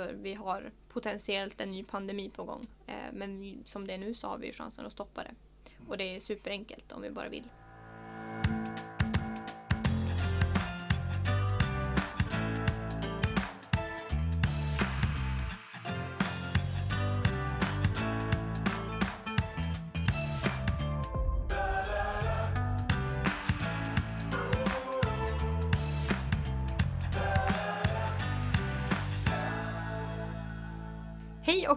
för vi har potentiellt en ny pandemi på gång. Eh, men som det är nu så har vi chansen att stoppa det. Och det är superenkelt om vi bara vill.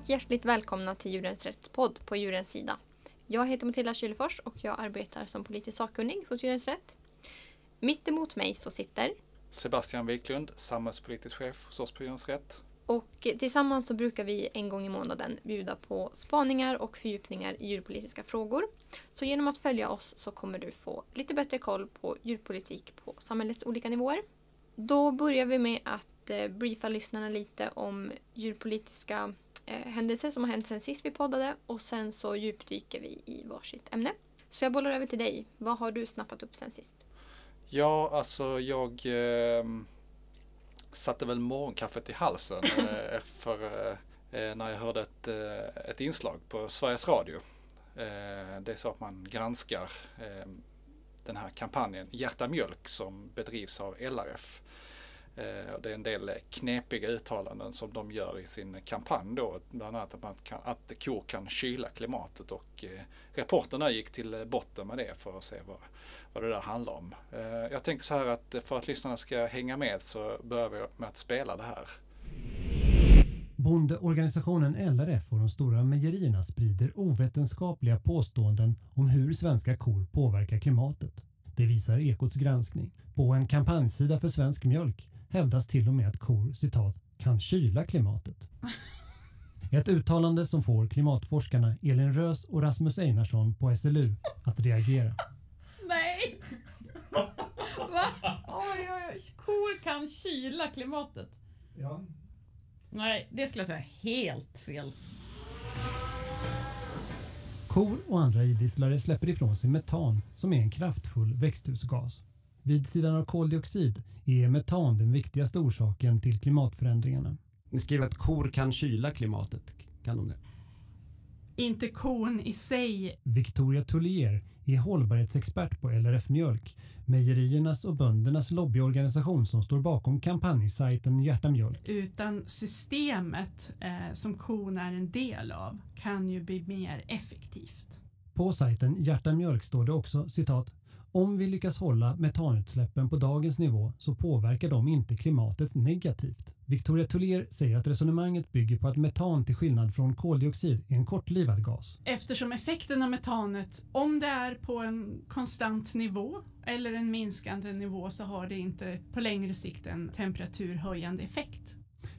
Och hjärtligt välkomna till Djurens Rätt podd på Djurens Sida. Jag heter Matilda Kylefors och jag arbetar som politisk sakkunnig hos Djurens Rätt. Mitt emot mig så sitter Sebastian Wiklund, samhällspolitisk chef hos oss på Djurens Rätt. och tillsammans så brukar vi en gång i månaden bjuda på spaningar och fördjupningar i djurpolitiska frågor. Så genom att följa oss så kommer du få lite bättre koll på djurpolitik på samhällets olika nivåer. Då börjar vi med att eh, briefa lyssnarna lite om djurpolitiska eh, händelser som har hänt sen sist vi poddade och sen så djupdyker vi i varsitt ämne. Så jag bollar över till dig. Vad har du snappat upp sen sist? Ja, alltså jag eh, satte väl morgonkaffet i halsen eh, för eh, när jag hörde ett, eh, ett inslag på Sveriges Radio. Eh, det är så att man granskar eh, den här kampanjen Hjärta mjölk som bedrivs av LRF. Eh, det är en del knepiga uttalanden som de gör i sin kampanj då. Bland annat att, man kan, att kor kan kyla klimatet och eh, reporterna gick till botten med det för att se vad, vad det där handlar om. Eh, jag tänker så här att för att lyssnarna ska hänga med så börjar vi med att spela det här. Bondeorganisationen LRF och de stora mejerierna sprider ovetenskapliga påståenden om hur svenska kor påverkar klimatet. Det visar Ekots granskning. På en kampanjsida för svensk mjölk hävdas till och med att kor citat kan kyla klimatet. Ett uttalande som får klimatforskarna Elin Rös och Rasmus Einarsson på SLU att reagera. Nej! Va? Oj, oj, oj. Kor kan kyla klimatet. Ja. Nej, det skulle jag säga helt fel. Kor och andra idisslare släpper ifrån sig metan som är en kraftfull växthusgas. Vid sidan av koldioxid är metan den viktigaste orsaken till klimatförändringarna. Ni skriver att kor kan kyla klimatet. Kan de det? Inte kon i sig. Victoria Tullier är hållbarhetsexpert på LRF Mjölk, mejeriernas och böndernas lobbyorganisation som står bakom kampanjsajten Hjärta Mjölk. Utan systemet eh, som kon är en del av kan ju bli mer effektivt. På sajten Hjärta Mjölk står det också citat om vi lyckas hålla metanutsläppen på dagens nivå så påverkar de inte klimatet negativt. Victoria Tullier säger att resonemanget bygger på att metan till skillnad från koldioxid är en kortlivad gas. Eftersom effekten av metanet, om det är på en konstant nivå eller en minskande nivå så har det inte på längre sikt en temperaturhöjande effekt.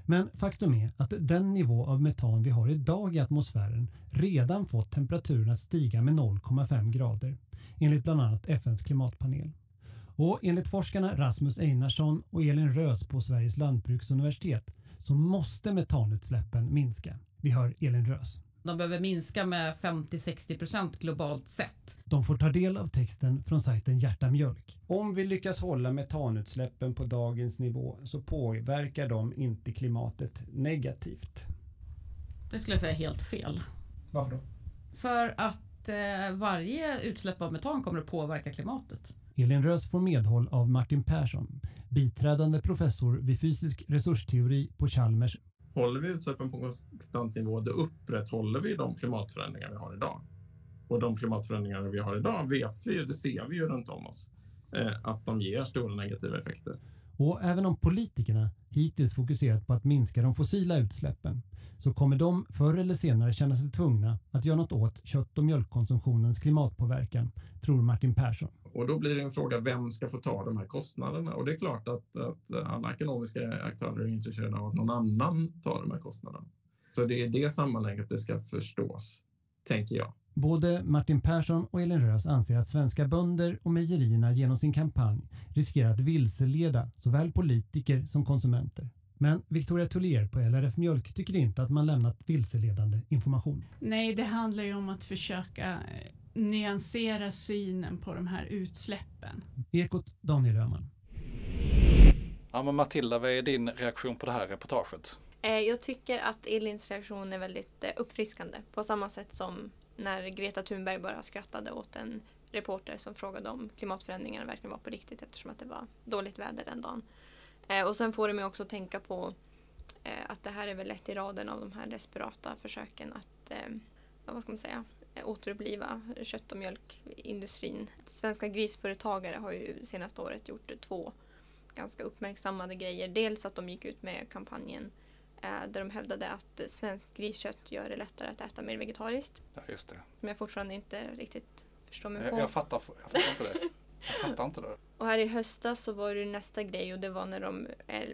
Men faktum är att den nivå av metan vi har idag i atmosfären redan fått temperaturen att stiga med 0,5 grader enligt bland annat FNs klimatpanel. Och enligt forskarna Rasmus Einarsson och Elin Rös på Sveriges lantbruksuniversitet så måste metanutsläppen minska. Vi hör Elin Rös. De behöver minska med 50-60% globalt sett. De får ta del av texten från sajten Hjärta Mjölk. Om vi lyckas hålla metanutsläppen på dagens nivå så påverkar de inte klimatet negativt. Det skulle jag säga helt fel. Varför då? För att eh, varje utsläpp av metan kommer att påverka klimatet. Elin Rös får medhåll av Martin Persson, biträdande professor vid fysisk resursteori på Chalmers. Håller vi utsläppen på en konstant nivå, då upprätthåller vi de klimatförändringar vi har idag. Och de klimatförändringar vi har idag vet vi ju, det ser vi ju runt om oss, eh, att de ger stora negativa effekter. Och även om politikerna hittills fokuserat på att minska de fossila utsläppen så kommer de förr eller senare känna sig tvungna att göra något åt kött och mjölkkonsumtionens klimatpåverkan, tror Martin Persson. Och då blir det en fråga, vem ska få ta de här kostnaderna? Och det är klart att, att alla ekonomiska aktörer är intresserade av att någon annan tar de här kostnaderna. Så det är i det sammanhanget det ska förstås, tänker jag. Både Martin Persson och Elin Rös anser att svenska bönder och mejerierna genom sin kampanj riskerar att vilseleda såväl politiker som konsumenter. Men Victoria Tullier på LRF Mjölk tycker inte att man lämnat vilseledande information. Nej, det handlar ju om att försöka eh, nyansera synen på de här utsläppen. Ekot Daniel Öhman. Ja men Matilda, vad är din reaktion på det här reportaget? Eh, Jag tycker att Elins reaktion är väldigt eh, uppfriskande. På samma sätt som när Greta Thunberg bara skrattade åt en reporter som frågade om klimatförändringarna verkligen var på riktigt eftersom att det var dåligt väder den dagen. Eh, Och sen får det mig också att tänka på att det här är väl ett i raden av de här desperata försöken att vad ska man säga, återuppliva kött och mjölkindustrin. Svenska grisföretagare har ju senaste året gjort två ganska uppmärksammade grejer. Dels att de gick ut med kampanjen eh, där de hävdade att eh, svenskt griskött gör det lättare att äta mer vegetariskt. Ja, just det. Som jag fortfarande inte riktigt förstår mig Jag, på. jag, fattar, jag fattar inte det. Jag fattar inte det. Och här i höstas så var det nästa grej och det var när de eh,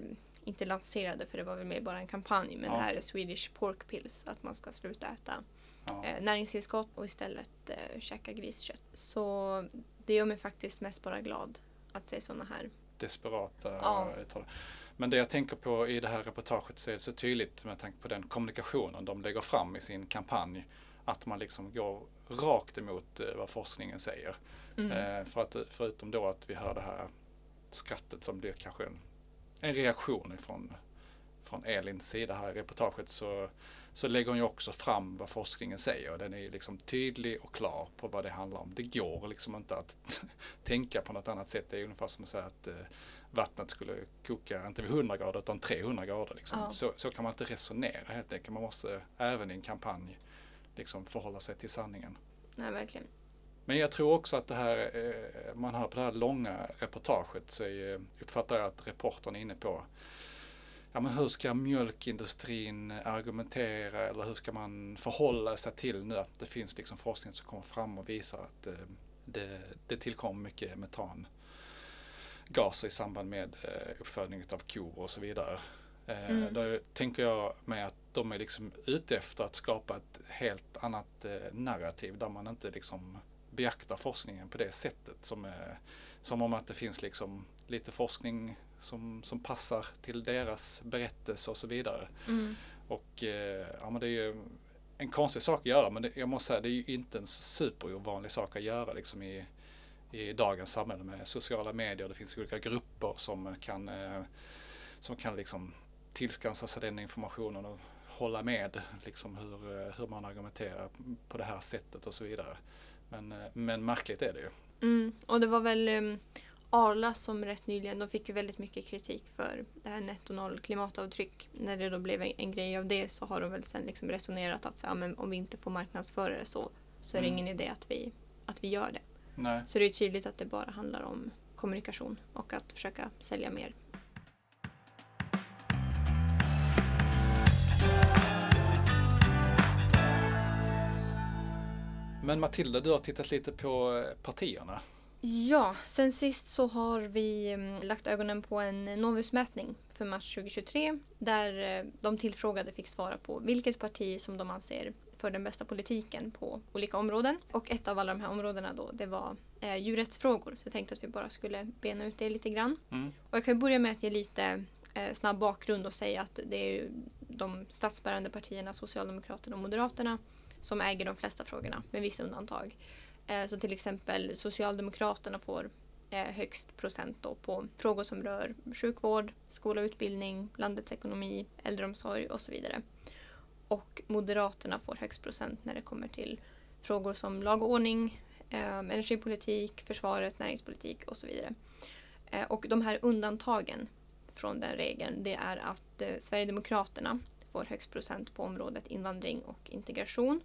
inte lanserade för det var väl mer bara en kampanj men Ja. det här är Swedish Pork Pills att man ska sluta äta Ja. eh, näringstillskott och istället eh, käka griskött. Så det gör mig faktiskt mest bara glad att se sådana här. desperata Ja. uttal. Men det jag tänker på i det här reportaget så är det så tydligt med tanke på den kommunikationen de lägger fram i sin kampanj. Att man liksom går rakt emot eh, vad forskningen säger. Mm. Eh, för att, förutom då att vi hör det här skrattet som blir kanske en, en reaktion ifrån från Elins sida här i reportaget så, så lägger hon ju också fram vad forskningen säger. Den är ju liksom tydlig och klar på vad det handlar om. Det går liksom inte att tänka på något annat sätt. Det är ungefär som att säga att eh, vattnet skulle koka, inte vid 100 grader utan 300 grader. Liksom. Ja. Så, så kan man inte resonera helt enkelt. Man måste även i en kampanj liksom förhålla sig till sanningen. Nej, verkligen. Men jag tror också att det här, eh, man hör på det här långa reportaget så uppfattar jag att reportern är inne på Ja men hur ska mjölkindustrin argumentera eller hur ska man förhålla sig till nu att det finns liksom forskning som kommer fram och visar att eh, det, det tillkommer mycket metangaser i samband med eh, uppfödning av kor och så vidare. Eh, Mm. Då tänker jag mig att de är liksom ute efter att skapa ett helt annat eh, narrativ där man inte liksom beaktar forskningen på det sättet. Som, som om att det finns liksom lite forskning som, som passar till deras berättelse och så vidare. Mm. Och eh, ja, men det är ju en konstig sak att göra men det, jag måste säga det är ju inte en superovanlig sak att göra liksom i, i dagens samhälle med sociala medier. Det finns olika grupper som kan, eh, som kan liksom tillskansa sig den informationen och hålla med liksom hur, eh, hur man argumenterar på det här sättet och så vidare. Men, eh, men märkligt är det ju. Mm. Och det var väl um, Arla som rätt nyligen, de fick ju väldigt mycket kritik för det här netto noll klimatavtryck. När det då blev en, en grej av det så har de väl sen liksom resonerat att så, ja, men om vi inte får marknadsföra det så, så är det Mm. ingen idé att vi, att vi gör det. Nej. Så det är tydligt att det bara handlar om kommunikation och att försöka sälja mer. Men Matilda, du har tittat lite på partierna. Ja, sen sist så har vi mm, lagt ögonen på en Novusmätning för mars 2023 där eh, de tillfrågade fick svara på vilket parti som de anser för den bästa politiken på olika områden. Och ett av alla de här områdena då, det var eh, djurrättsfrågor. Så jag tänkte att vi bara skulle bena ut det lite grann. Mm. Och jag kan börja med att ge lite eh, snabb bakgrund och säga att det är de statsbärande partierna Socialdemokraterna och Moderaterna som äger de flesta frågorna med vissa undantag. Eh, så till exempel Socialdemokraterna får eh, högst procent då på frågor som rör sjukvård, skola och utbildning, landets ekonomi, äldreomsorg och så vidare. Och Moderaterna får högst procent när det kommer till frågor som lag och ordning, eh, energipolitik, försvaret, näringspolitik och så vidare. Och de här undantagen från den regeln det är att Sverigedemokraterna får högst procent på området invandring och integration.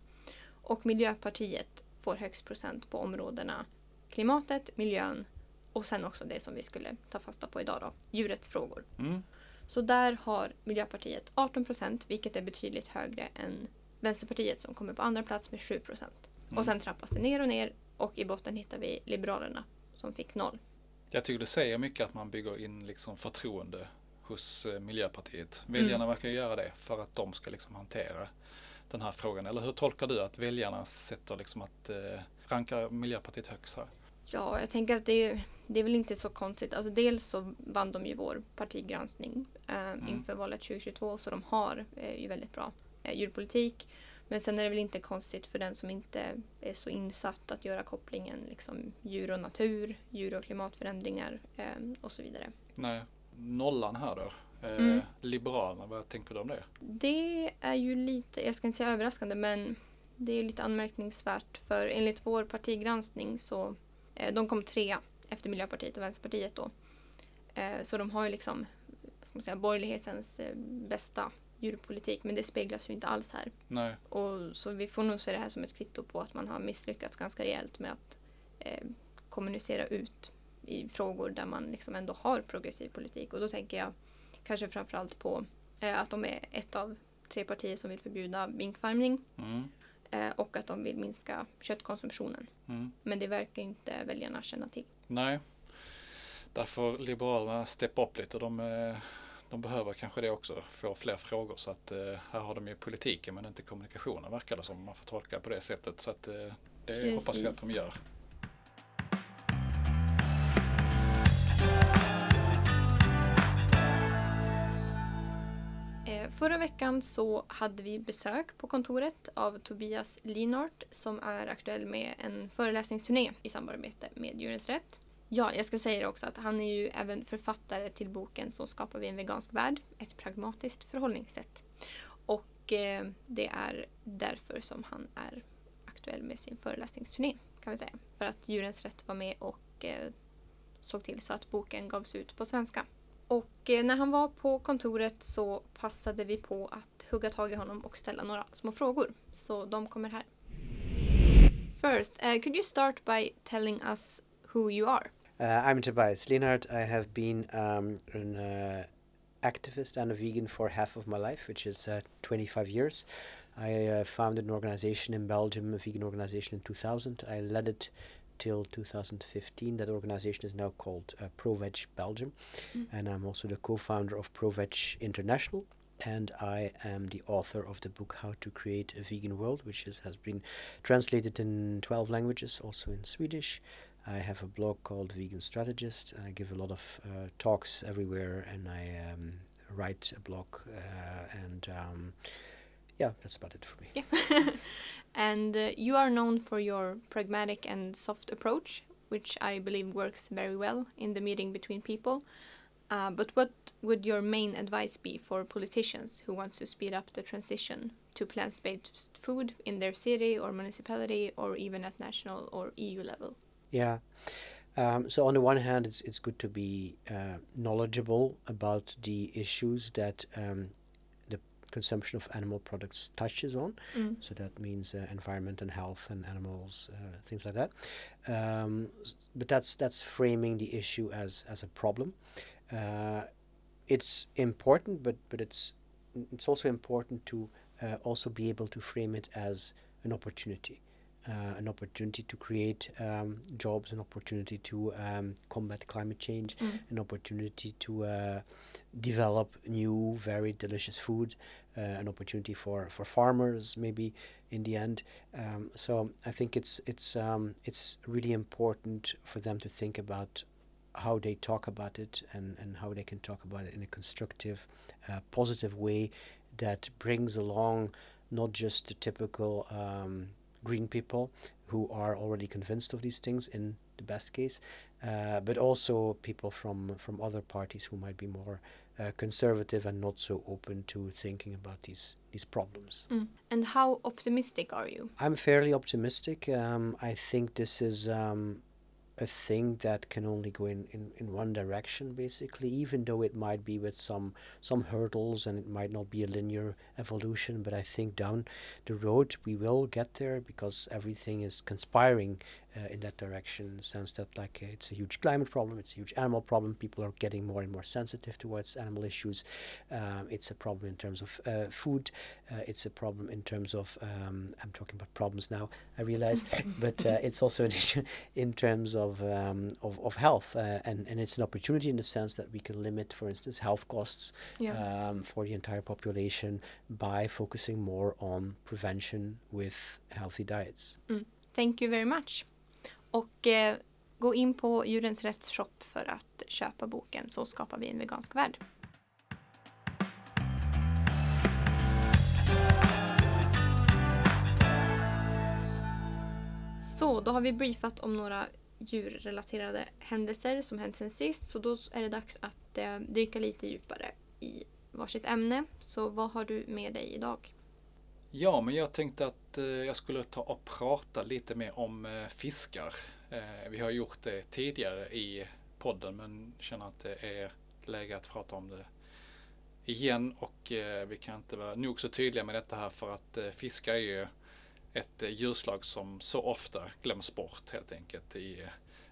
Och Miljöpartiet får högst procent på områdena klimatet, miljön och sen också det som vi skulle ta fasta på idag då, djurrättsfrågor. Mm. Så där har Miljöpartiet 18 procent vilket är betydligt högre än Vänsterpartiet som kommer på andra plats med 7 procent. Mm. Och sen trappas det ner och ner och i botten hittar vi Liberalerna som fick noll. Jag tycker det säger mycket att man bygger in liksom förtroende hos eh, Miljöpartiet. Väljarna verkar ju göra det för att de ska liksom hantera den här frågan. Eller hur tolkar du att väljarna sätter liksom att eh, rankar Miljöpartiet högst här? Ja, jag tänker att det, det är väl inte så konstigt. Alltså dels så vann de ju vår partigranskning eh, inför valet 2022 så de har eh, ju väldigt bra eh, djurpolitik. Men sen är det väl inte konstigt för den som inte är så insatt att göra kopplingen liksom djur och natur, djur och klimatförändringar eh, och så vidare. Nej, nollan här då. Eh, Mm. Liberalerna, vad tänker du om det? Det är ju lite, jag ska inte säga överraskande, men det är lite anmärkningsvärt för enligt vår partigranskning så eh, de kom trea efter Miljöpartiet och Vänsterpartiet då. Eh, så de har ju liksom, vad ska man säga, borgerlighetens bästa djurpolitik men det speglas ju inte alls här. Nej. Och så vi får nog se det här som ett kvitto på att man har misslyckats ganska rejält med att eh, kommunicera ut i frågor där man liksom ändå har progressiv politik. Och då tänker jag kanske framförallt på eh, att de är ett av tre partier som vill förbjuda minkfarmning Mm. eh, och att de vill minska köttkonsumtionen. Mm. Men det verkar inte väljarna känna till. Nej. Där får Liberalerna steppa upp lite. De, eh, de behöver kanske det också, få fler frågor. Så att eh, här har de ju politiken men inte kommunikationen verkar det som. Man får tolka på det sättet. Så att eh, det hoppas vi att de Precis. gör. Förra veckan så hade vi besök på kontoret av Tobias Linart som är aktuell med en föreläsningsturné i samarbete med Djurens Rätt. Ja, jag ska säga det också att han är ju även författare till boken Så skapar vi en vegansk värld, ett pragmatiskt förhållningssätt. Och eh, det är därför som han är aktuell med sin föreläsningsturné kan vi säga. För att Djurens Rätt var med och eh, såg till så att boken gavs ut på svenska. Och eh, när han var på kontoret så passade vi på att hugga tag i honom och ställa några små frågor. Så de kommer här. First, uh, could you start by telling us who you are? Uh, I'm Tobias Lienhardt. I have been um, an uh, activist and a vegan for half of my life, which is uh, 25 years. I uh, founded an organization in Belgium, a vegan organization in 2000. I led it till 2015. That organization is now called uh, ProVeg Belgium, Mm. and I'm also the co-founder of ProVeg International. And I am the author of the book How to Create a Vegan World, which is, has been translated in 12 languages, also in Swedish. I have a blog called Vegan Strategist. And I give a lot of uh, talks everywhere, and I um, write a blog. Uh, and um, yeah, that's about it for me. Yeah. and uh, you are known for your pragmatic and soft approach, which I believe works very well in the meeting between people. Uh, but what would your main advice be for politicians who want to speed up the transition to plant-based food in their city or municipality or even at national or EU level? Yeah. Um, so on the one hand, it's it's good to be uh, knowledgeable about the issues that um, consumption of animal products touches on. Mm. So that means uh, environment and health and animals, uh, things like that. Um, but that's that's framing the issue as as a problem. Uh, it's important, but but it's it's also important to uh, also be able to frame it as an opportunity. Uh, an opportunity to create um, jobs, an opportunity to um, combat climate change, Mm. an opportunity to uh, develop new, very delicious food, uh, an opportunity for, for farmers, maybe in the end. Um, so I think it's it's um, it's really important for them to think about how they talk about it and, and how they can talk about it in a constructive, uh, positive way that brings along not just the typical um, green people who are already convinced of these things in the best case, uh, but also people from from other parties who might be more uh, conservative and not so open to thinking about these these problems. Mm. And how optimistic are you? I'm fairly optimistic. Um, I think this is um, a thing that can only go in, in, in one direction, basically, even though it might be with some some hurdles and it might not be a linear evolution. But I think down the road we will get there because everything is conspiring uh, in that direction. In the sense that like uh, it's a huge climate problem, it's a huge animal problem. People are getting more and more sensitive towards animal issues. Um, it's a problem in terms of uh, food. Uh, it's a problem in terms of um, I'm talking about problems now. I realize, but uh, it's also an issue in terms of um, of, of health, uh, and and it's an opportunity in the sense that we can limit, for instance, health costs Yeah. um, for the entire population by focusing more on prevention with healthy diets. Thank you very much. Och eh, gå in på Djurens Rätts shop för att köpa boken Så skapar vi en vegansk värld. Så, då har vi briefat om några djurrelaterade händelser som hänt sen sist. Så då är det dags att eh, dyka lite djupare i varsitt ämne. Så vad har du med dig idag? Ja, men jag tänkte att eh, jag skulle ta och prata lite mer om eh, fiskar. Eh, vi har gjort det tidigare i podden men känner att det är läge att prata om det igen och vi kan inte vara nog så tydliga med detta här för att fiskar är ju ett djurslag som så ofta glöms bort helt enkelt i,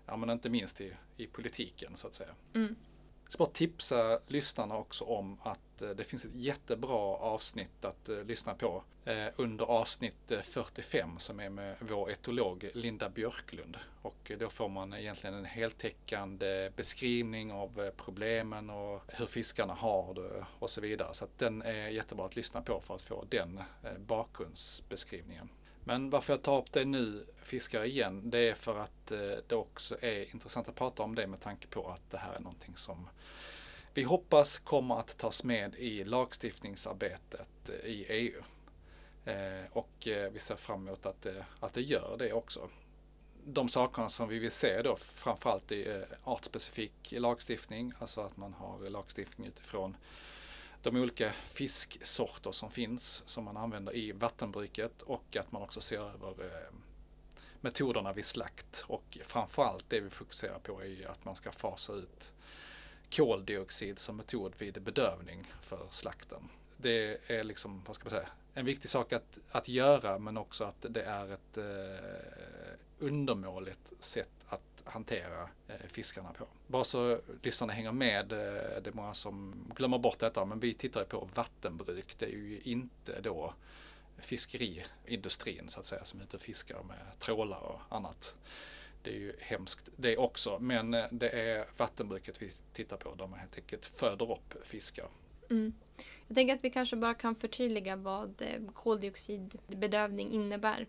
ja men inte minst i, i politiken så att säga. Mm. Jag ska bara tipsa lyssnarna också om att eh, det finns ett jättebra avsnitt att eh, lyssna på eh, under avsnitt 45 som är med vår etolog Linda Björklund. Och då får man egentligen en heltäckande beskrivning av problemen och hur fiskarna har det och så vidare. Så att den är jättebra att lyssna på för att få den bakgrundsbeskrivningen. Men varför jag tar upp det nu, fiskar igen, det är för att eh, det också är intressant att prata om det med tanke på att det här är någonting som vi hoppas kommer att tas med i lagstiftningsarbetet eh, i EU. Eh, och vi ser fram emot att det, att det gör det också. De sakerna som vi vill se då framförallt i artspecifik lagstiftning, alltså att man har lagstiftning utifrån de olika fisksorter som finns som man använder i vattenbruket och att man också ser över eh, metoderna vid slakt och framförallt det vi fokuserar på är att man ska fasa ut koldioxid som metod vid bedövning för slakten. Det är liksom, vad ska man säga, en viktig sak att, att göra men också att det är ett eh, undermåligt sätt att hantera eh, fiskarna på. Bara så lyssnarna hänger med, eh, det är många som glömmer bort detta men vi tittar på vattenbruk. Det är ju inte då fiskeriindustrin så att säga som är ute och fiskar med trålar och annat. Det är ju hemskt det också men eh, det är vattenbruket vi tittar på där man helt enkelt föder upp fiskar. Mm. Jag tänker att vi kanske bara kan förtydliga vad koldioxidbedövning innebär.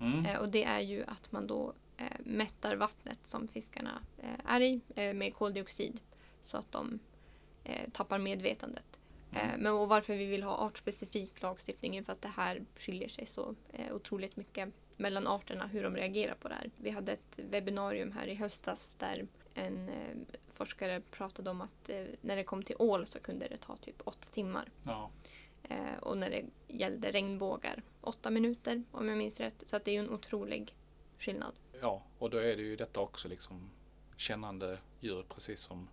Mm. Och det är ju att man då eh, mättar vattnet som fiskarna eh, är i eh, med koldioxid så att de eh, tappar medvetandet. Eh, men och varför vi vill ha artspecifik lagstiftning är för att det här skiljer sig så eh, otroligt mycket mellan arterna hur de reagerar på det här. Vi hade ett webbinarium här i höstas där en eh, forskare pratade om att när det kom till ål så kunde det ta typ åtta timmar. Ja. Och när det gällde regnbågar åtta minuter om jag minns rätt. Så att det är ju en otrolig skillnad. Ja, och då är det ju detta också liksom kännande djur precis som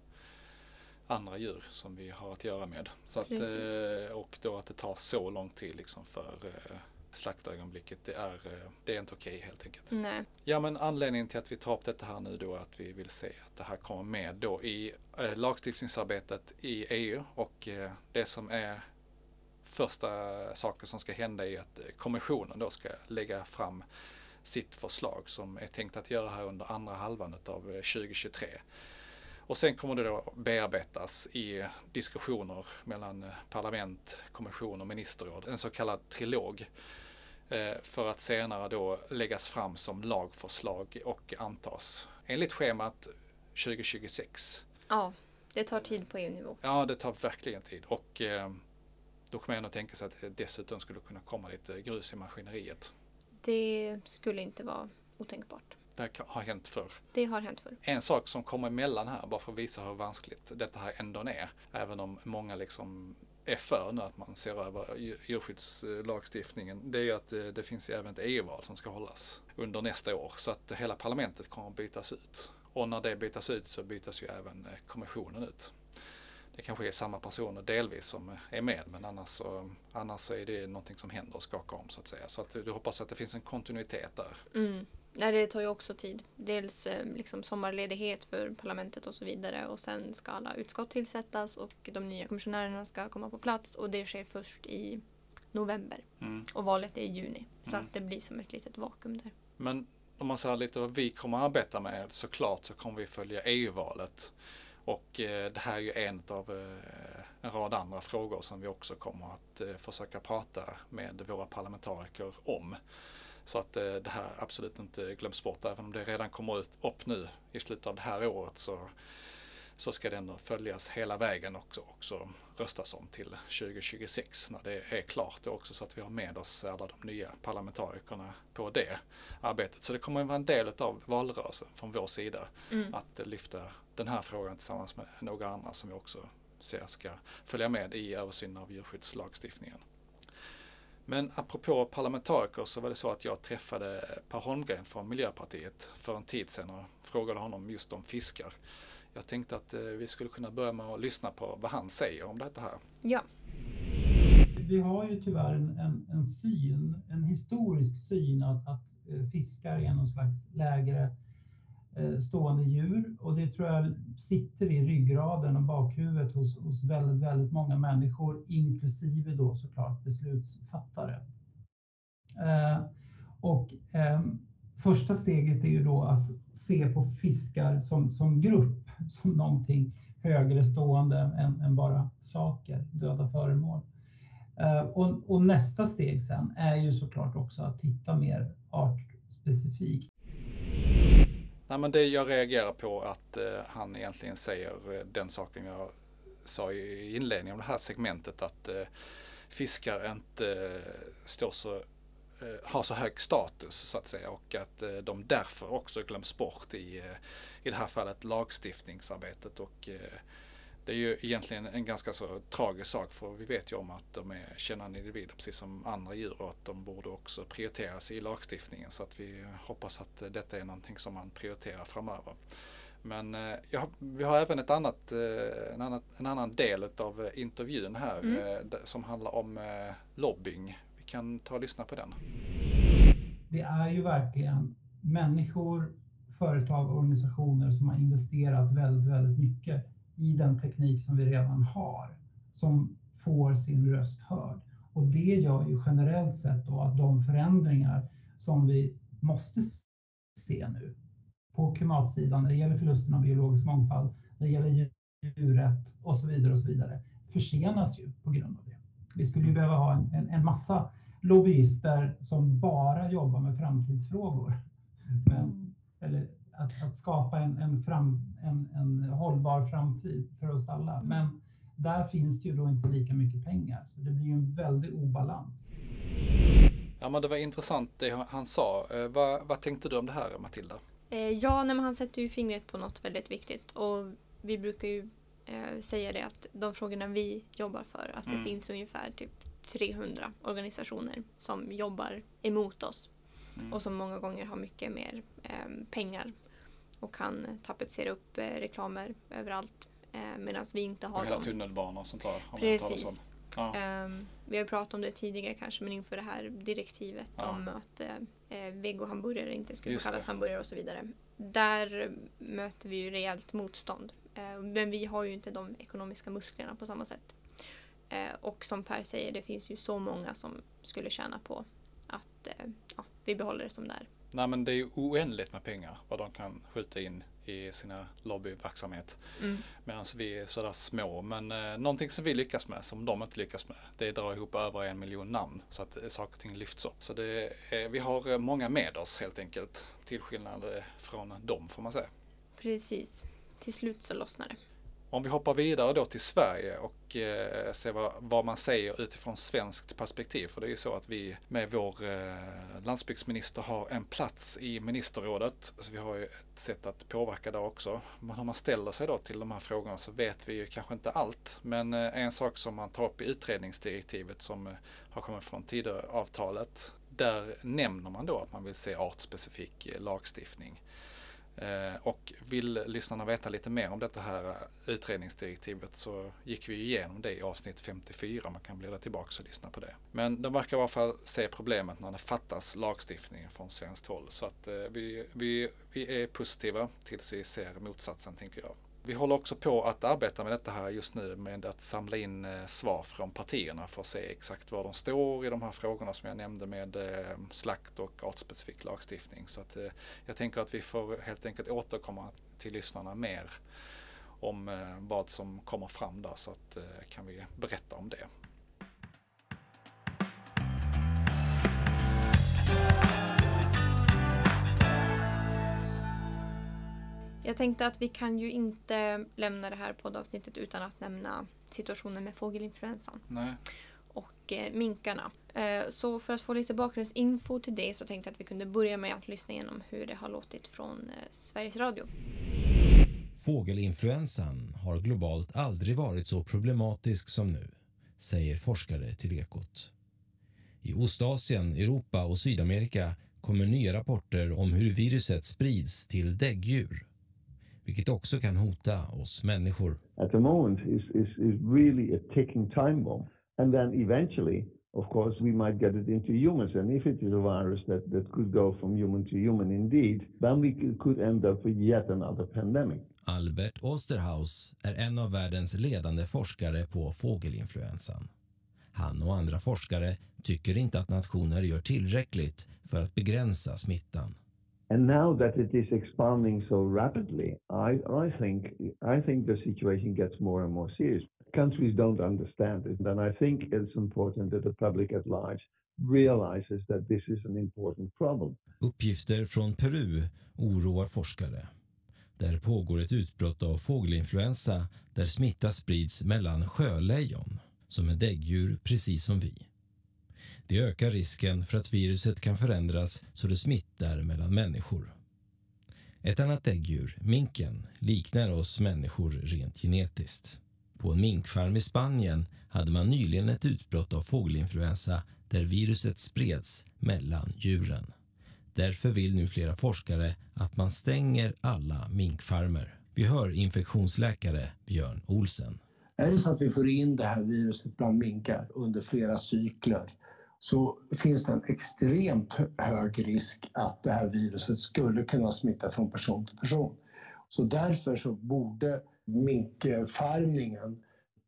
andra djur som vi har att göra med. Så att, eh, och då att det tar så lång tid liksom för eh, slaktögonblicket, det är, eh, det är inte okej helt enkelt. Nej. Ja men anledningen till att vi tar upp detta här nu då är att vi vill se att det här kommer med då i eh, lagstiftningsarbetet i EU och eh, det som är första saker som ska hända är att kommissionen då ska lägga fram sitt förslag som är tänkt att göra här under andra halvan av 2023. Och sen kommer det då bearbetas i diskussioner mellan eh, parlament, kommission och ministerråd, en så kallad trilog. eh, För att senare då läggas fram som lagförslag och antas enligt schemat 2026. Ja, det tar tid på EU-nivå. Ja, det tar verkligen tid och eh, då kommer jag ändå tänka sig att det dessutom skulle kunna komma lite grus i maskineriet. Det skulle inte vara otänkbart. Det har hänt förr. Det har hänt förr. En sak som kommer emellan här, bara för att visa hur vanskligt detta här ändå är, även om många liksom är för nu att man ser över djur- djurskyddslagstiftningen, det är ju att eh, det finns även ett EU-val som ska hållas under nästa år, så att hela parlamentet kommer att bytas ut. Och när det bytas ut så bytas ju även eh, kommissionen ut. Det kanske är samma personer delvis som är med, men annars så, annars så är det någonting som händer och skakar om så att säga. Så att du hoppas att det finns en kontinuitet där. Mm. Nej, det tar ju också tid. Dels eh, liksom sommarledighet för parlamentet och så vidare och sen ska alla utskott tillsättas och de nya kommissionärerna ska komma på plats och det sker först i november Mm. och valet är i juni. Så Mm. att det blir som ett litet vakuum där. Men om man säger lite vad vi kommer att arbeta med såklart så kommer vi följa EU-valet. Och eh, det här är ju en av eh, en rad andra frågor som vi också kommer att eh, försöka prata med våra parlamentariker om. Så att eh, det här absolut inte glöms bort. Även om det redan kommer ut upp nu i slutet av det här året så, så ska det ändå följas hela vägen också, också röstas om till 2026 när det är klart då också så att vi har med oss alla de nya parlamentarikerna på det arbetet. Så det kommer att vara en del av valrörelsen från vår sida Mm. att lyfta den här frågan tillsammans med några andra som vi också ser ska följa med i översynen av djurskyddslagstiftningen. Men apropå parlamentariker så var det så att jag träffade Per Holmgren från Miljöpartiet för en tid sedan och frågade honom just om fiskar. Jag tänkte att eh, vi skulle kunna börja med att lyssna på vad han säger om detta här. Ja. Vi har ju tyvärr en, en, en syn, en historisk syn att, att eh, fiskar är någon slags lägre eh, stående djur och det tror jag sitter i ryggraden och bakhuvudet hos, hos väldigt, väldigt många människor, inklusive då såklart beslutsfattare. Eh, och eh, första steget är ju då att se på fiskar som, som grupp, som någonting högre stående än, än bara saker, döda föremål. Eh, och, och, nästa steg sen är ju såklart också att titta mer artspecifikt. Nej, men det jag reagerar på att eh, han egentligen säger eh, den saken jag sa i inledningen av det här segmentet att eh, fiskar inte eh, står så har så hög status så att säga och att eh, de därför också glöms bort i, i det här fallet lagstiftningsarbetet och det är ju egentligen en ganska så tragisk sak för vi vet ju om att de är kännande individer precis som andra djur och att de borde också prioriteras i lagstiftningen så att vi hoppas att detta är någonting som man prioriterar framöver. Men eh, ja, vi har även ett annat, eh, en, annan, en annan del av intervjun här mm. eh, som handlar om eh, lobbying. Kan ta och lyssna på den. Det är ju verkligen människor, företag och organisationer som har investerat väldigt, väldigt mycket i den teknik som vi redan har som får sin röst hörd. Och det gör ju generellt sett då att de förändringar som vi måste se nu på klimatsidan när det gäller förlusten av biologisk mångfald, när det gäller djurrätt och så vidare och så vidare försenas ju på grund av det. Vi skulle ju behöva ha en, en, en massa lobbyister som bara jobbar med framtidsfrågor. Men, eller att, att skapa en, en, fram, en, en hållbar framtid för oss alla. Men där finns det ju då inte lika mycket pengar. Så det blir ju en väldig obalans. Ja men det var intressant det han sa. Eh, vad, vad tänkte du om det här Matilda? Eh, ja, men han sätter ju fingret på något väldigt viktigt. Och vi brukar ju eh, säga det att de frågorna vi jobbar för, att mm. det finns ungefär typ 300 organisationer som jobbar emot oss. Mm. Och som många gånger har mycket mer eh, pengar och kan tapetsera upp eh, reklamer överallt. Eh, Medan vi inte har och hela dem. tunnelbanor och sånt där. Precis. Ja. Um, vi har pratat om det tidigare kanske men inför det här direktivet ja. om att eh, eh vegohamburgare inte skulle Just kallas det. hamburgare och så vidare. Där möter vi ju rejält motstånd. Eh, men vi har ju inte de ekonomiska musklerna på samma sätt. Eh, och som Per säger, det finns ju så många som skulle tjäna på att eh, ja, vi behåller det som det är. Nej men det är ju oändligt med pengar vad de kan skjuta in i sina lobbyverksamhet. Mm. Medan vi är sådär små. Men eh, någonting som vi lyckas med, som de inte lyckas med, det är att dra ihop över en miljon namn så att eh, saker och ting lyfts upp. Så det är, vi har eh, många med oss helt enkelt. Till skillnad eh, från dem får man säga. Precis. Till slut så lossnar det. Om vi hoppar vidare då till Sverige och eh, ser vad, vad, man säger utifrån svenskt perspektiv. För det är ju så att vi med vår eh, landsbygdsminister har en plats i ministerrådet. Så vi har ju ett sätt att påverka där också. Men om man ställer sig då till de här frågorna så vet vi ju kanske inte allt. Men eh, en sak som man tar upp i utredningsdirektivet som eh, har kommit från Tidöavtalet. Där nämner man då att man vill se artspecifik eh, lagstiftning. Eh, och vill lyssnarna veta lite mer om detta här eh, utredningsdirektivet så gick vi igenom det i avsnitt 54. Man kan bläddra tillbaka och lyssna på det. Men de verkar i alla fall se problemet när det fattas lagstiftning från svenskt håll. Så att eh, vi, vi, vi är positiva tills vi ser motsatsen tänker jag. Vi håller också på att arbeta med detta här just nu med att samla in eh, svar från partierna för att se exakt var de står i de här frågorna som jag nämnde med eh, slakt och artspecifik lagstiftning. Så att eh, jag tänker att vi får helt enkelt återkomma till lyssnarna mer om vad som kommer fram där så att kan vi berätta om det. Jag tänkte att vi kan ju inte lämna det här poddavsnittet utan att nämna situationen med fågelinfluensan. Nej. Och eh, minkarna. Eh, så för att få lite bakgrundsinfo till det så tänkte jag att vi kunde börja med att lyssna igenom hur det har låtit från eh, Sveriges Radio. Fågelinfluensan har globalt aldrig varit så problematisk som nu, säger forskare till Ekot. I Ostasien, Europa och Sydamerika kommer nya rapporter om hur viruset sprids till däggdjur, vilket också kan hota oss människor. At the moment is, is, is really a ticking time bomb. And then eventually, of course, we might get it into humans. And if it is a virus that, that could go from human to human indeed, then we could end up with yet another pandemic. Albert Osterhaus är en av världens ledande forskare på fågelinfluensan. Han och andra forskare tycker inte att nationer gör tillräckligt för att begränsa smittan. And now that it is expanding so rapidly, I, I think I think the situation gets more and more serious. Countries don't understand it, and I think it's important that the public at large realizes that this is an important problem. Uppgifter från Peru oroar forskare. Där pågår ett utbrott av fågelinfluensa där smitta sprids mellan sjölejon, som är däggdjur precis som vi. Det ökar risken för att viruset kan förändras så det smittar mellan människor. Ett annat däggdjur, minken, liknar oss människor rent genetiskt. På en minkfarm i Spanien hade man nyligen ett utbrott av fågelinfluensa där viruset spreds mellan djuren. Därför vill nu flera forskare att man stänger alla minkfarmer. Vi hör infektionsläkare Björn Olsen. Är det så att vi får in det här viruset bland minkar under flera cykler så finns det en extremt hög risk att det här viruset skulle kunna smitta från person till person. Så därför så borde minkfarmningen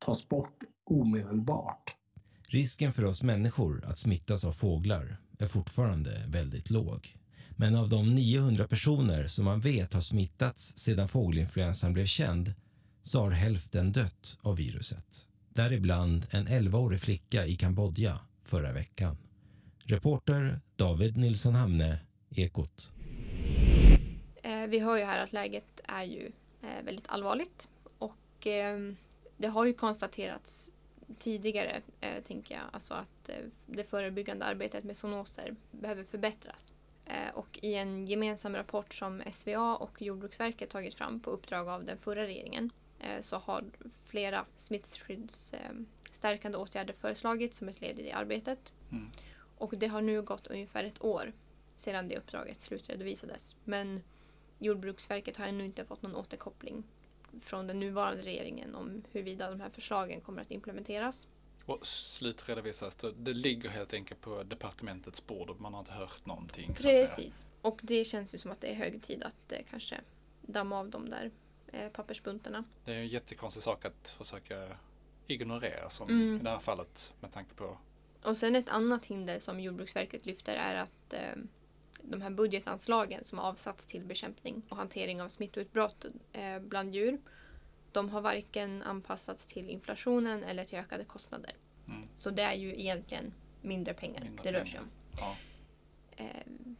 tas bort omedelbart. Risken för oss människor att smittas av fåglar är fortfarande väldigt låg. Men av de 900 personer som man vet har smittats sedan fågelinfluensan blev känd så har hälften dött av viruset. Däribland en 11-årig flicka i Kambodja förra veckan. Reporter David Nilsson Hamne, Ekot. Eh, vi hör ju här att läget är ju eh, väldigt allvarligt och eh, det har ju konstaterats tidigare, tänker jag, alltså att det förebyggande arbetet med zoonoser behöver förbättras. Och i en gemensam rapport som SVA och Jordbruksverket tagit fram på uppdrag av den förra regeringen så har flera smittskyddsstärkande åtgärder föreslagits som ett led i det arbetet. Mm. Och det har nu gått ungefär ett år sedan det uppdraget slutredovisades. Men Jordbruksverket har ännu inte fått någon återkoppling från den nuvarande regeringen om huruvida de här förslagen kommer att implementeras. Och slutredovisas det, det ligger helt enkelt på departementets bord och man har inte hört någonting. Precis. Och det känns ju som att det är hög tid att eh, kanske damma av de där eh, pappersbuntarna. Det är en jättekonstig sak att försöka ignorera som Mm. i det här fallet med tanke på Och sen ett annat hinder som Jordbruksverket lyfter är att eh, de här budgetanslagen som har avsatts till bekämpning och hantering av smittoutbrott eh, bland djur. De har varken anpassats till inflationen eller till ökade kostnader. Mm. Så det är ju egentligen mindre pengar Mindre det rör sig om. Ja. Eh,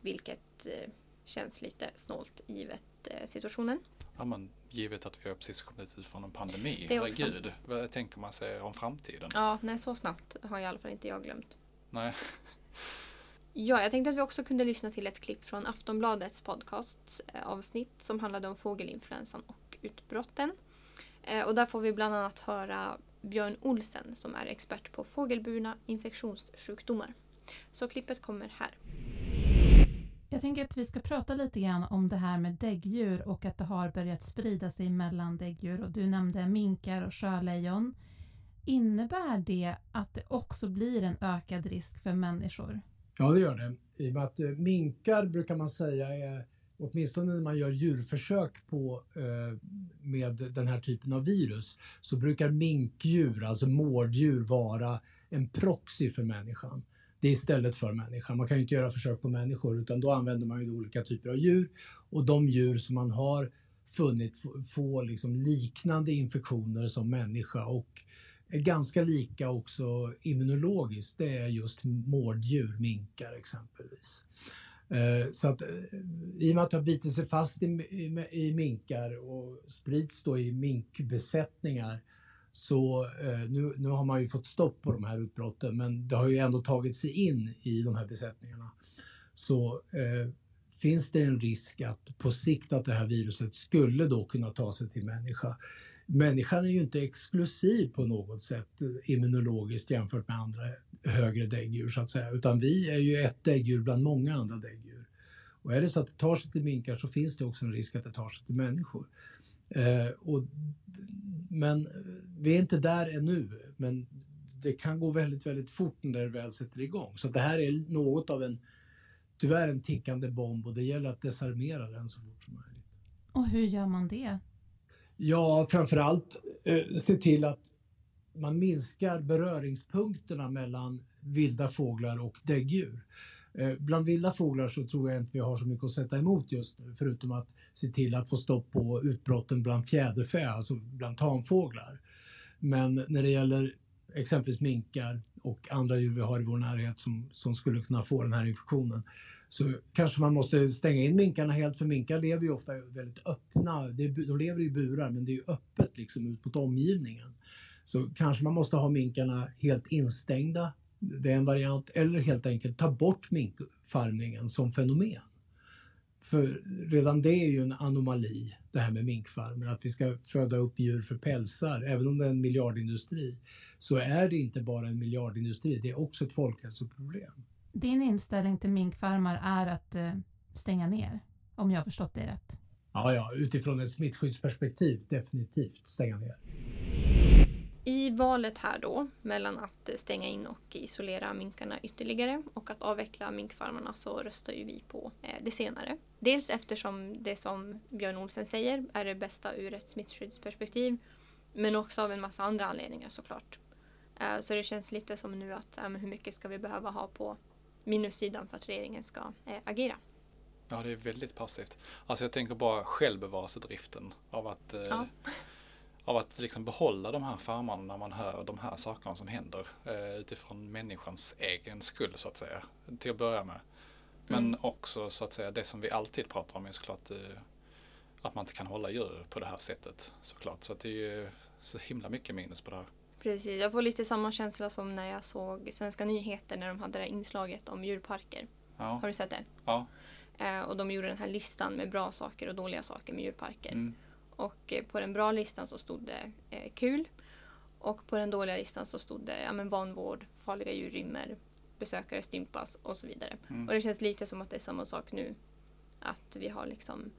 vilket eh, känns lite snålt givet eh, situationen. Ja, men givet att vi har precis kommit ut från en pandemi. Herregud, vad tänker man sig om framtiden? Ja, nej så snabbt har i alla fall inte jag glömt. Nej. Ja, jag tänkte att vi också kunde lyssna till ett klipp från Aftonbladets podcast eh, som handlade om fågelinfluensan och utbrotten. Eh, och där får vi bland annat höra Björn Olsen som är expert på fågelburna infektionssjukdomar. Så klippet kommer här. Jag tänker att vi ska prata lite grann om det här med däggdjur och att det har börjat sprida sig mellan däggdjur. Och du nämnde minkar och sjölejon. Innebär det att det också blir en ökad risk för människor? Ja, det gör det. I och med att eh, minkar brukar man säga är, åtminstone när man gör djurförsök på, eh, med den här typen av virus, så brukar minkdjur, alltså mårddjur, vara en proxy för människan. Det är istället för människan. Man kan ju inte göra försök på människor utan då använder man ju olika typer av djur och de djur som man har funnit få- liksom liknande infektioner som människa och är ganska lika också immunologiskt. Det är just mårddjur, minkar exempelvis. Eh, så att eh, i och med att det har bitit sig fast i, i, i minkar och sprids då i minkbesättningar så eh, nu, nu har man ju fått stopp på de här utbrotten men det har ju ändå tagit sig in i de här besättningarna. Så eh, finns det en risk att på sikt att det här viruset skulle då kunna ta sig till människa. Människan är ju inte exklusiv på något sätt eh, immunologiskt jämfört med andra högre däggdjur så att säga, utan vi är ju ett däggdjur bland många andra däggdjur. Och är det så att det tar sig till minkar så finns det också en risk att det tar sig till människor. Eh, och, men vi är inte där ännu, men det kan gå väldigt, väldigt fort när det väl sätter igång. Så det här är något av en, tyvärr en tickande bomb och det gäller att desarmera den så fort som möjligt. Och hur gör man det? Ja, framförallt eh, se till att man minskar beröringspunkterna mellan vilda fåglar och däggdjur. Eh, bland vilda fåglar så tror jag inte vi har så mycket att sätta emot just nu, förutom att se till att få stopp på utbrotten bland fjäderfä, alltså bland tamfåglar. Men när det gäller exempelvis minkar och andra djur vi har i vår närhet som, som skulle kunna få den här infektionen, så kanske man måste stänga in minkarna helt, för minkar lever ju ofta väldigt öppna. De lever i burar, men det är ju öppet liksom ut mot omgivningen. Så kanske man måste ha minkarna helt instängda. Det är en variant. Eller helt enkelt ta bort minkfarmningen som fenomen. För redan det är ju en anomali, det här med minkfarmer. Att vi ska föda upp djur för pälsar, även om det är en miljardindustri, så är det inte bara en miljardindustri, det är också ett folkhälsoproblem. Din inställning till minkfarmar är att eh, stänga ner, om jag har förstått det rätt? Ja, ja, utifrån ett smittskyddsperspektiv definitivt stänga ner. I valet här då mellan att stänga in och isolera minkarna ytterligare och att avveckla minkfarmarna så röstar ju vi på eh, det senare. Dels eftersom det som Björn Olsen säger är det bästa ur ett smittskyddsperspektiv men också av en massa andra anledningar såklart. Eh, så det känns lite som nu att hur mycket ska vi behöva ha på minussidan för att regeringen ska eh, agera. Ja, det är väldigt passivt. Alltså jag tänker bara självbevarelsedriften av att ja av att liksom behålla de här farmarna när man hör de här sakerna som händer eh, utifrån människans egen skull så att säga. Till att börja med. Men mm. också så att säga det som vi alltid pratar om är såklart eh, att man inte kan hålla djur på det här sättet såklart. Så att det är ju så himla mycket minus på det här. Precis, jag får lite samma känsla som när jag såg Svenska nyheter när de hade det här inslaget om djurparker. Ja. Har du sett det? Ja. Eh, och de gjorde den här listan med bra saker och dåliga saker med djurparker. Mm. Och eh, på den bra listan så stod det eh, kul. Och på den dåliga listan så stod det ja, men vanvård, farliga djur rymmer, besökare stympas och så vidare. Mm. Och det känns lite som att det är samma sak nu. Att vi har liksom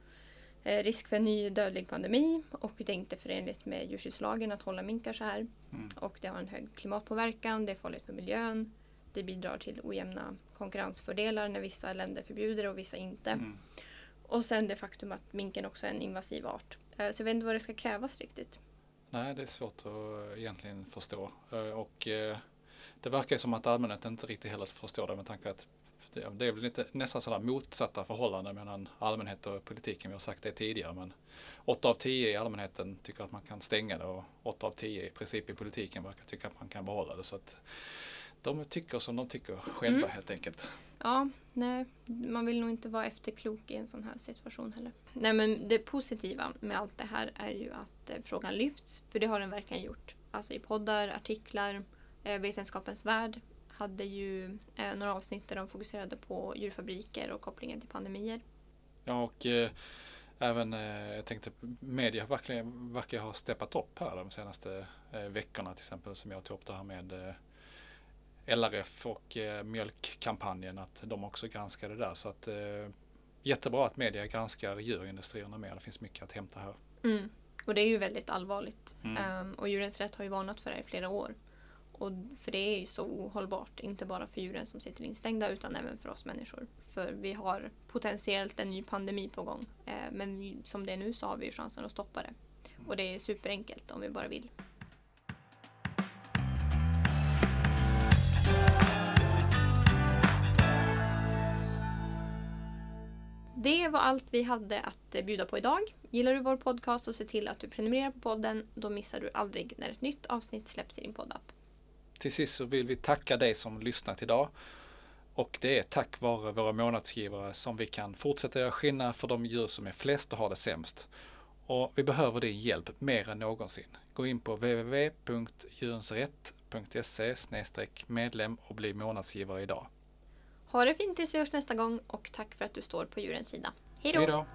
eh, risk för en ny dödlig pandemi och det är inte förenligt med djurskyddslagen att hålla minkar så här. Mm. Och det har en hög klimatpåverkan, det är farligt för miljön. Det bidrar till ojämna konkurrensfördelar när vissa länder förbjuder och vissa inte. Mm. Och sen det faktum att minken också är en invasiv art. Eh, så jag vet inte vad det ska krävas riktigt. Nej, det är svårt att eh, egentligen förstå. Eh, och det verkar som att allmänheten inte riktigt heller förstår det med tanke på att det är väl lite, nästan sådana motsatta förhållanden mellan allmänhet och politiken. Vi har sagt det tidigare men 8 av 10 i allmänheten tycker att man kan stänga det och 8 av 10 i princip i politiken verkar tycka att man kan behålla det. Så att de tycker som de tycker själva mm. helt enkelt. Ja, nej, man vill nog inte vara efterklok i en sån här situation heller. Nej, men det positiva med allt det här är ju att eh, frågan lyfts, för det har den verkligen gjort. Alltså i poddar, artiklar, eh, Vetenskapens Värld hade ju eh, några avsnitt där de fokuserade på djurfabriker och kopplingen till pandemier. Ja, och eh, även eh, jag tänkte media verkligen verkar ha steppat upp här de senaste eh, veckorna till exempel som jag tog upp det här med LRF och eh, mjölkkampanjen att de också granskade det där. Så att eh, jättebra att media granskar djurindustrierna mer. Det finns mycket att hämta här. Mm. Och det är ju väldigt allvarligt. Mm. Um, och Djurens Rätt har ju varnat för det i flera år. Och för det är ju så ohållbart, inte bara för djuren som sitter instängda utan även för oss människor. För vi har potentiellt en ny pandemi på gång. Uh, men vi, som det är nu så har vi ju chansen att stoppa det. Och det är superenkelt om vi bara vill. Det var allt vi hade att eh, bjuda på idag. Gillar du vår podcast och se till att du prenumererar på podden. Då missar du aldrig när ett nytt avsnitt släpps i din poddapp. Till sist så vill vi tacka dig som lyssnat idag. Och det är tack vare våra månadsgivare som vi kan fortsätta göra skillnad för de djur som är flest och har det sämst. Och vi behöver din hjälp mer än någonsin. Gå in på www.djurensrätt.se medlem och bli månadsgivare idag. Ha det fint tills vi hörs nästa gång och tack för att du står på djurens sida. Hej då!